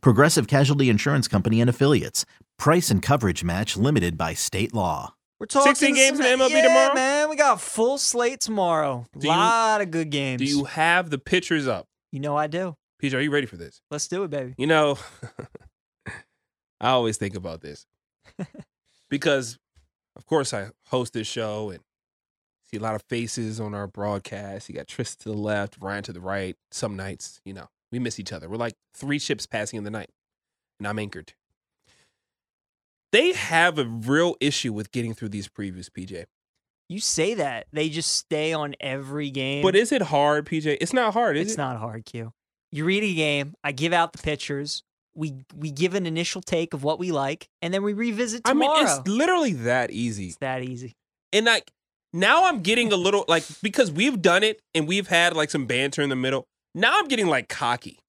Progressive Casualty Insurance Company and Affiliates. Price and coverage match limited by state law. We're talking 16 games in some- MLB yeah, tomorrow? man. We got a full slate tomorrow. A Do you- lot of good games. Do you have the pictures up? You know I do. PJ, are you ready for this? Let's do it, baby. You know, I always think about this because, of course, I host this show and see a lot of faces on our broadcast. You got Tristan to the left, Ryan to the right. Some nights, you know, we miss each other. We're like three ships passing in the night, and I'm anchored. They have a real issue with getting through these previews, PJ. You say that. They just stay on every game. But is it hard, PJ? It's not hard, is it's it? not hard, Q. You read a game, I give out the pictures, we we give an initial take of what we like, and then we revisit tomorrow. I mean, it's literally that easy. It's that easy. and like now I'm getting a little like because we've done it and we've had like some banter in the middle. Now I'm getting like cocky.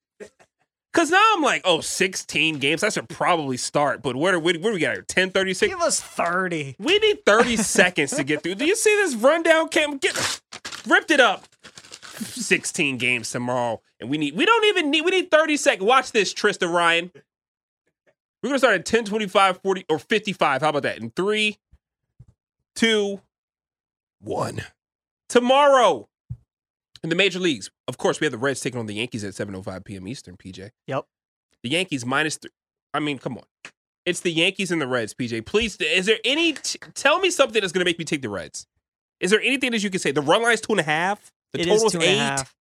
Cause now I'm like, oh, 16 games. I should probably start. But what are we, what do we got here? 10 36? Give us 30. We need 30 seconds to get through. Do you see this rundown cam? Get ripped it up. 16 games tomorrow. And we need we don't even need we need 30 seconds. Watch this, Tristan Ryan. We're gonna start at 10, 25, 40, or 55. How about that? In three, two, one. Tomorrow. In the major leagues, of course, we have the Reds taking on the Yankees at 7:05 p.m. Eastern. PJ, Yep. the Yankees minus three. I mean, come on, it's the Yankees and the Reds. PJ, please, is there any? T- tell me something that's going to make me take the Reds. Is there anything that you can say? The run line's two and a half. The It is total's two and a eight. half.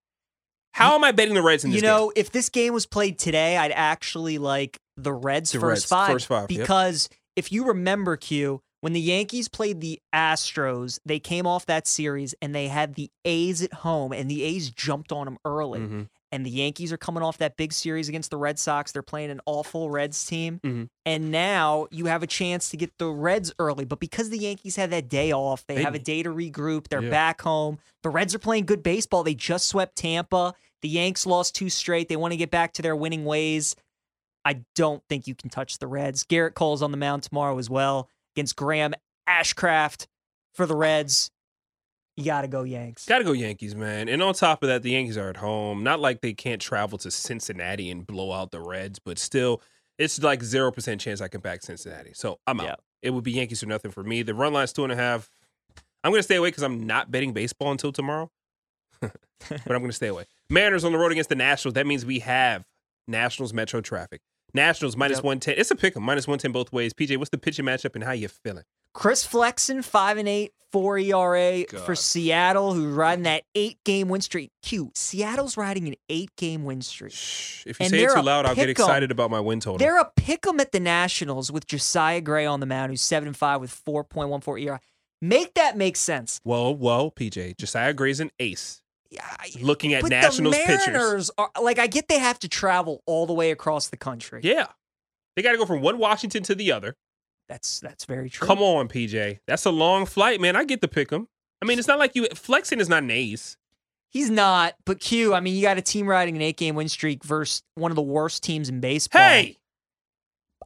How am I betting the Reds in this You know, if this game was played today, I'd actually like the Reds The first Reds, five. first five, yep. Because if you remember, Q, when the Yankees played the Astros, they came off that series and they had the A's at home, and the A's jumped on them early. Mhm. And the Yankees are coming off that big series against the Red Sox. They're playing an awful Reds team. Mhm. And now you have a chance to get the Reds early. But because the Yankees had that day off, they They- have a day to regroup. They're Yeah. back home. The Reds are playing good baseball. They just swept Tampa. The Yanks lost two straight. They want to get back to their winning ways. I don't think you can touch the Reds. Gerrit Cole's on the mound tomorrow as well against Graham Ashcraft for the Reds. You got to go Yanks. Got to go Yankees, man. And on top of that, the Yankees are at home. Not like they can't travel to Cincinnati and blow out the Reds, but still, it's like zero percent chance I can back Cincinnati. So I'm out. Yeah. It would be Yankees or nothing for me. The run line's two and a half. I'm going to stay away because I'm not betting baseball until tomorrow. but I'm going to stay away. Mariners on the road against the Nationals. That means we have Nationals Metro traffic. Nationals minus Yep. 110. It's a pick 'em, minus 110 both ways. PJ, what's the pitching matchup and how you feeling? Chris Flexen, five and eight, four ERA for Seattle, who's riding that eight game win streak. Q. Seattle's riding an eight game win streak. Shh. If you And say it too loud, I'll get excited about my win total. They're a pick 'em at the Nationals with Josiah Gray on the mound, who's seven and five with four point one four ERA. Make that make sense. Whoa, whoa, PJ. Josiah Gray's an ace. Looking at but Nationals the pitchers. Are like I get they have to travel all the way across the country. Yeah. They got to go from one Washington to the other. That's that's very true. Come on, PJ. That's a long flight, man. I get to pick pick 'em. I mean, it's not like you Flexen is not an ace. He's not, but Q. I mean, you got a team riding an eight game win streak versus one of the worst teams in baseball. Hey,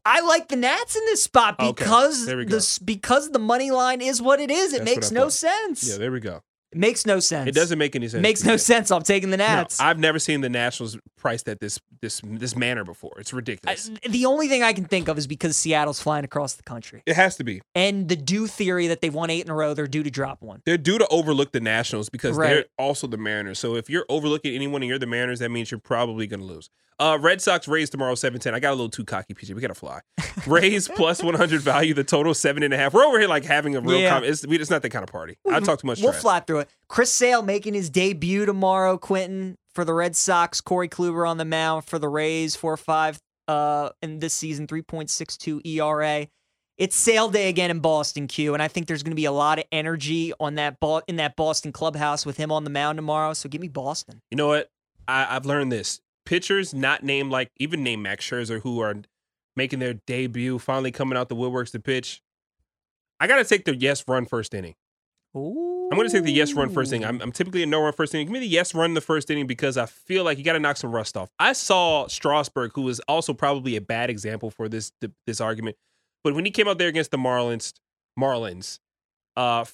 I like the Nats in this spot because we the because the money line is what it is. It That's makes no sense. yeah, there we go. It makes no sense. It doesn't make any sense. Makes no sense. I'm taking the No, Nats. I've never seen the Nationals priced at this this this manner before. It's I- ridiculous. the only thing I can think of is because Seattle's flying across the country, it has to be. and the due theory that they've won eight in a row, they're due to drop one. They're due to overlook the Nationals because they're also the Mariners. So if you're overlooking anyone and you're the Mariners, that means you're probably going to lose. Uh, Red Sox Rays tomorrow, 710. I got a little too cocky, PJ. We got to fly. Rays plus 100 value, the total seven and a half. We're over here like having a real Yeah. com- it's, we, it's not that kind of party. I talk too much We'll trash. fly through it. Chris Sale making his debut tomorrow. Quentin for the Red Sox. Corey Kluber on the mound for the Rays. Four five. Uh, in this season, three point six two ERA. It's sale day again in Boston, Q, and I think there's going to be a lot of energy on that ball in that Boston clubhouse with him on the mound tomorrow. So give me Boston. You know what? I, I've learned this. Pitchers not named like, even named Max Scherzer, who are making their debut, finally coming out the woodworks to pitch. I got to take the yes run first inning. Ooh. I'm to take the yes run first inning. I'm, I'm typically a no run first inning. Give me the yes run the first inning because I feel like you got to knock some rust off. I saw Strasburg, who was also probably a bad example for this this argument, but when he came out there against the Marlins, Marlins, uh,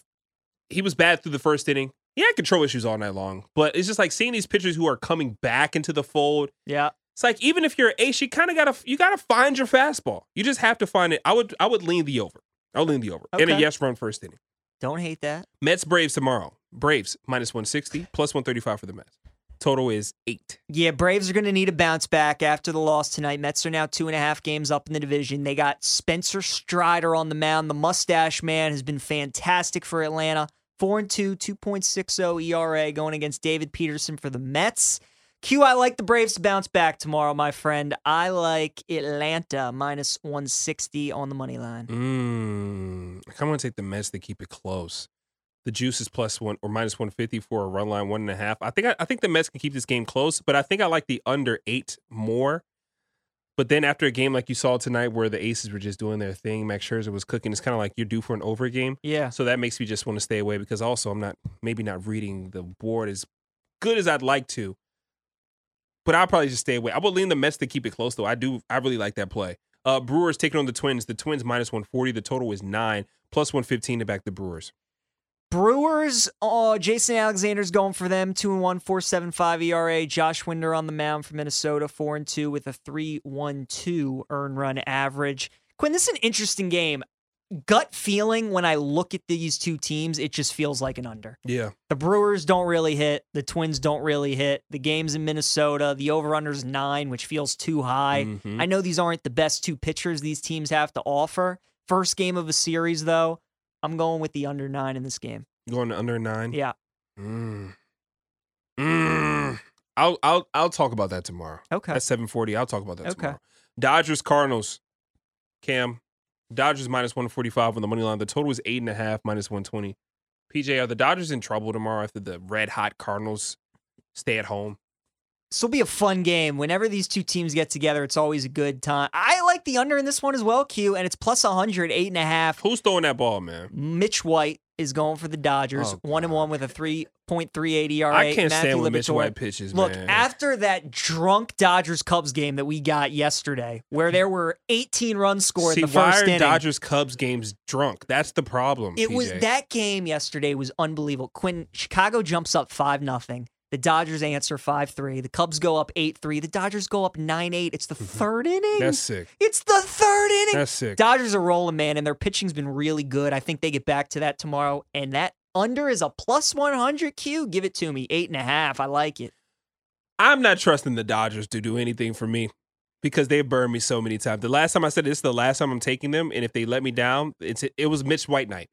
he was bad through the first inning. He had control issues all night long, but it's just like seeing these pitchers who are coming back into the fold. Yeah. It's like even if you're an ace, you kind of gotta you gotta find your fastball. You just have to find it. I would I would lean the over. I would lean the over in a yes run first inning. Don't hate that. Mets Braves tomorrow. Braves minus 160, plus 135 for the Mets. Total is eight. Yeah, Braves are going to need a bounce back after the loss tonight. Mets are now two and a half games up in the division. They got Spencer Strider on the mound. The mustache man has been fantastic for Atlanta. 4 and 2, 2.60 ERA going against David Peterson for the Mets. Q, I like the Braves to bounce back tomorrow, my friend. I like Atlanta minus 160 on the money line. Mmm. I kind of want to take the Mets to keep it close. The juice is plus one or minus 150 for a run line, one and a half. I think I, I think the Mets can keep this game close, but I think I like the under eight more. But then after a game like you saw tonight where the Aces were just doing their thing, Max Scherzer was cooking, it's kind of like you're due for an over game. Yeah. So that makes me just want to stay away because also I'm not maybe not reading the board as good as I'd like to. But I'll probably just stay away. I would lean the Mets to keep it close though. I do I really like that play. Uh Brewers taking on the Twins. The Twins minus 140. The total is nine, plus 115 to back the Brewers. Brewers, uh, Jason Alexander's going for them. 2 and 1, 4.75 ERA. Josh Winder on the mound for Minnesota, 4 and 2 with a 3.12 earn run average. Quinn, this is an interesting game. Gut feeling when I look at these two teams, it just feels like an under. Yeah. The Brewers don't really hit. The Twins don't really hit. The game's in Minnesota. The over under's nine, which feels too high. Mhm. I know these aren't the best two pitchers these teams have to offer. First game of a series, though, I'm going with the under nine in this game. Going under nine. Yeah. Mm. Mm. I'll I'll I'll talk about that tomorrow. Okay. At 740. I'll talk about that Okay. tomorrow. Dodgers Cardinals. Cam. Dodgers minus 145 on the money line. The total is eight and a half, minus 120. PJ, are the Dodgers in trouble tomorrow after the red hot Cardinals stay at home? This will be a fun game. Whenever these two teams get together, it's always a good time. I like the under in this one as well, Q, and it's plus 100, eight and a half. Who's throwing that ball, man? Mitch White is going for the Dodgers, Oh, one and one with a 3.38 ERA. I can't Matthew stand when Mitch White pitches, Look, man. after that drunk Dodgers Cubs game that we got yesterday, where there were 18 runs scored See, in the why first are inning, Dodgers Cubs games drunk? That's the problem. it was that game yesterday was unbelievable. Quinn Chicago jumps up five nothing. The Dodgers answer five three. The Cubs go up eight three. The Dodgers go up nine eight. It's the third inning. Mm-hmm. That's sick. it's the third inning. That's sick. Dodgers are rolling, man, and their pitching's been really good. I think they get back to that tomorrow. And that under is a plus 100 Q. Give it to me. Eight and a half. I like it. I'm not trusting the Dodgers to do anything for me because they burned me so many times. The last time I said this is the last time I'm taking them, and if they let me down, it's it was Mitch White night.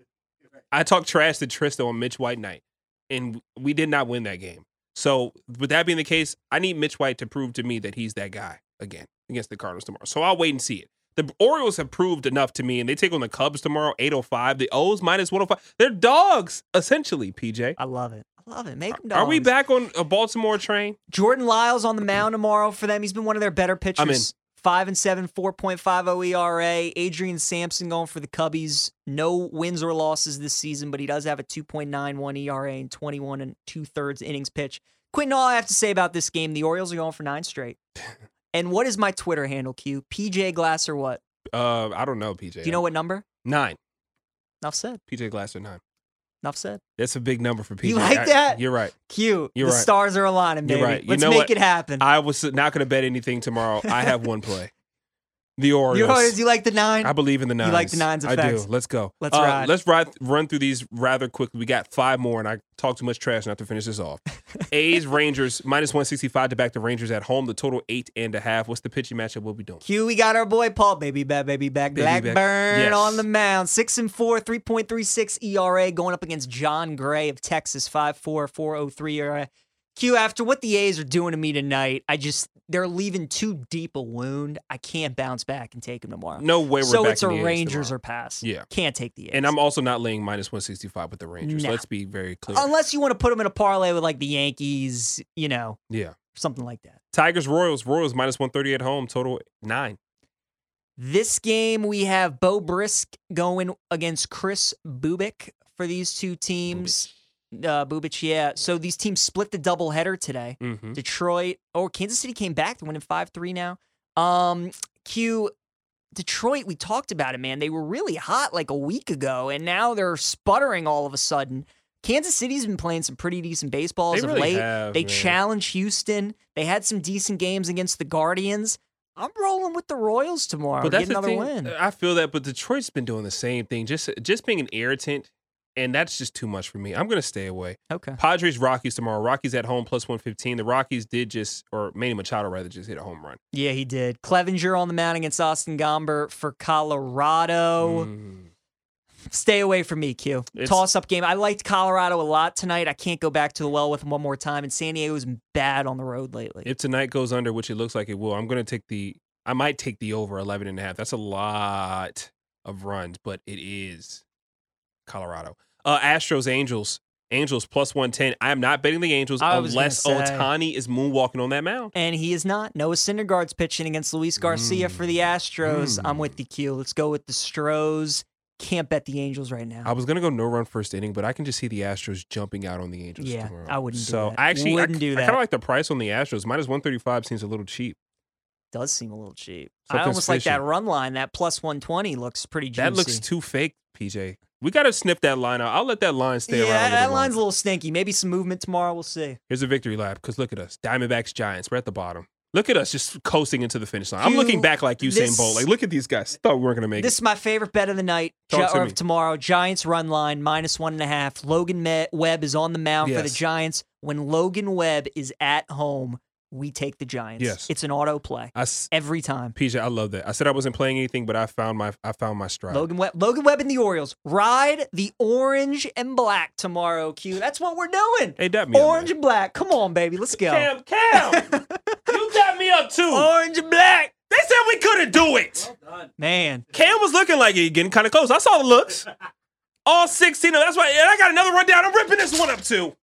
I talked trash to Trista on Mitch White night, and we did not win that game. So, with that being the case, I need Mitch White to prove to me that he's that guy again against the Cardinals tomorrow. So I'll wait and see it. The Orioles have proved enough to me, and they take on the Cubs tomorrow, 805. The O's minus 105. They're dogs, essentially, PJ. I love it. I love it. Make them dogs. Are we back on a Baltimore train? Jordan Lyles on the mound tomorrow for them. He's been one of their better pitchers. I'm in. Five and seven, 4.50 ERA. Adrian Sampson going for the Cubbies. No wins or losses this season, but he does have a 2.91 ERA and 21 and two thirds innings pitch. Quentin, all I have to say about this game, the Orioles are going for nine straight. and what is my Twitter handle, Q? PJ Glass or what? Uh, I don't know, PJ. Do you know what number? Nine. Enough said. PJ Glass or nine. Enough said. That's a big number for PJ. You like I- that? You're right. Q. You're the right. stars are aligning, You're right. You Let's make what? it happen. I was not going to bet anything tomorrow. I have one play. The Orioles. you, Orioles, you like the nine? I believe in the nines. like the nines I do. Let's go. Let's Uh, ride. Let's ride, run through these rather quickly. We got five more, and I talked too much trash not to finish this off. A's Rangers minus one sixty five to back the Rangers at home. The total eight and a half. What's the pitching matchup we'll be doing? Q, we got our boy Paul, baby back, baby back, Baby back. Blackburn Yes. on the mound, six and four, three point three six ERA, going up against Jon Gray of Texas, five four, four oh three ERA. Q, after what the A's are doing to me tonight, I just they're leaving too deep a wound. I can't bounce back and take them tomorrow. No way. We're so it's a in the A's Rangers or pass. Yeah. can't take the A's. And I'm also not laying minus one sixty five with the Rangers. No. Let's be very clear. unless you want to put them in a parlay with like the Yankees, you know, yeah. something like that. Tigers Royals Royals minus one thirty at home. Total nine. This game, we have Beau Brieske going against Kris Bubic for these two teams. Uh, Bubich, yeah. So these teams split the doubleheader today. Mm-hmm. Detroit or Kansas City came back. They're winning 5 3 now. Um, Q, Detroit, we talked about it, man. They were really hot like a week ago, and now they're sputtering all of a sudden. Kansas City's been playing some pretty decent baseball as They of really late. have, they man. challenged Houston. They had some decent games against the Guardians. I'm rolling with the Royals tomorrow. But Get that's the another thing. win. I feel that, but Detroit's been doing the same thing, just just being an irritant, and that's just too much for me. I'm gonna stay away. Okay. Padres Rockies tomorrow. Rockies at home plus one fifteen. The Rockies did just, or Manny Machado rather, just hit a home run. Yeah, he did. Clevinger on the mound against Austin Gomber for Colorado. Mm. Stay away from me, Q. It's- Toss up game. I liked Colorado a lot tonight. I can't go back to the well with them one more time. And San Diego's bad on the road lately. If tonight goes under, which it looks like it will, I'm gonna take the. I might take the over 11 and a half. That's a lot of runs, but it is Colorado. Uh, Astros Angels. Angels plus 110. I am not betting the Angels I was gonna unless say. Ohtani is moonwalking on that mound. and he is not. Noah Syndergaard's pitching against Luis Garcia for the Astros. I'm Mm. with the Q. Let's go with the Stros. Can't bet the Angels right now. I was gonna go no run first inning, but I can just see the Astros jumping out on the Angels. Yeah, tomorrow. I wouldn't do So that. I actually Wouldn't I, do I that. kind of like the price on the Astros. Minus one thirty five seems a little cheap. Does seem a little cheap. I Something's almost like that run line. That plus 120 looks pretty juicy. That looks too fake, PJ. We got to sniff that line out. I'll let that line stay yeah, around. Little that line's a little stinky. Maybe some movement tomorrow. We'll see. Here's a victory lap because look at us, Diamondbacks, Giants. We're at the bottom. Look at us just coasting into the finish line. I'm looking back like Usain this- Bolt. Like, look at these guys. Thought we weren't gonna make it. This is my favorite bet of the night Talk Gi- to of tomorrow. Giants run line minus one and a half. Logan Webb is on the mound for the Giants. When Logan Webb is at home, we take the Giants. Yes. it's an auto play I s- every time. PJ, I love that. I said I wasn't playing anything, but I found my I found my stride. Logan Webb, Logan Webb and the Orioles ride the orange and black tomorrow. Q. That's what we're doing. Hey, that me orange man. and black. Come on, baby. Let's go. Cam, Cam, you got me up too. Orange and black. They said we couldn't do it. Man, Cam was looking like he getting kind of close. I saw the looks. All 16 of that's why. And I got another rundown. I'm ripping this one up too.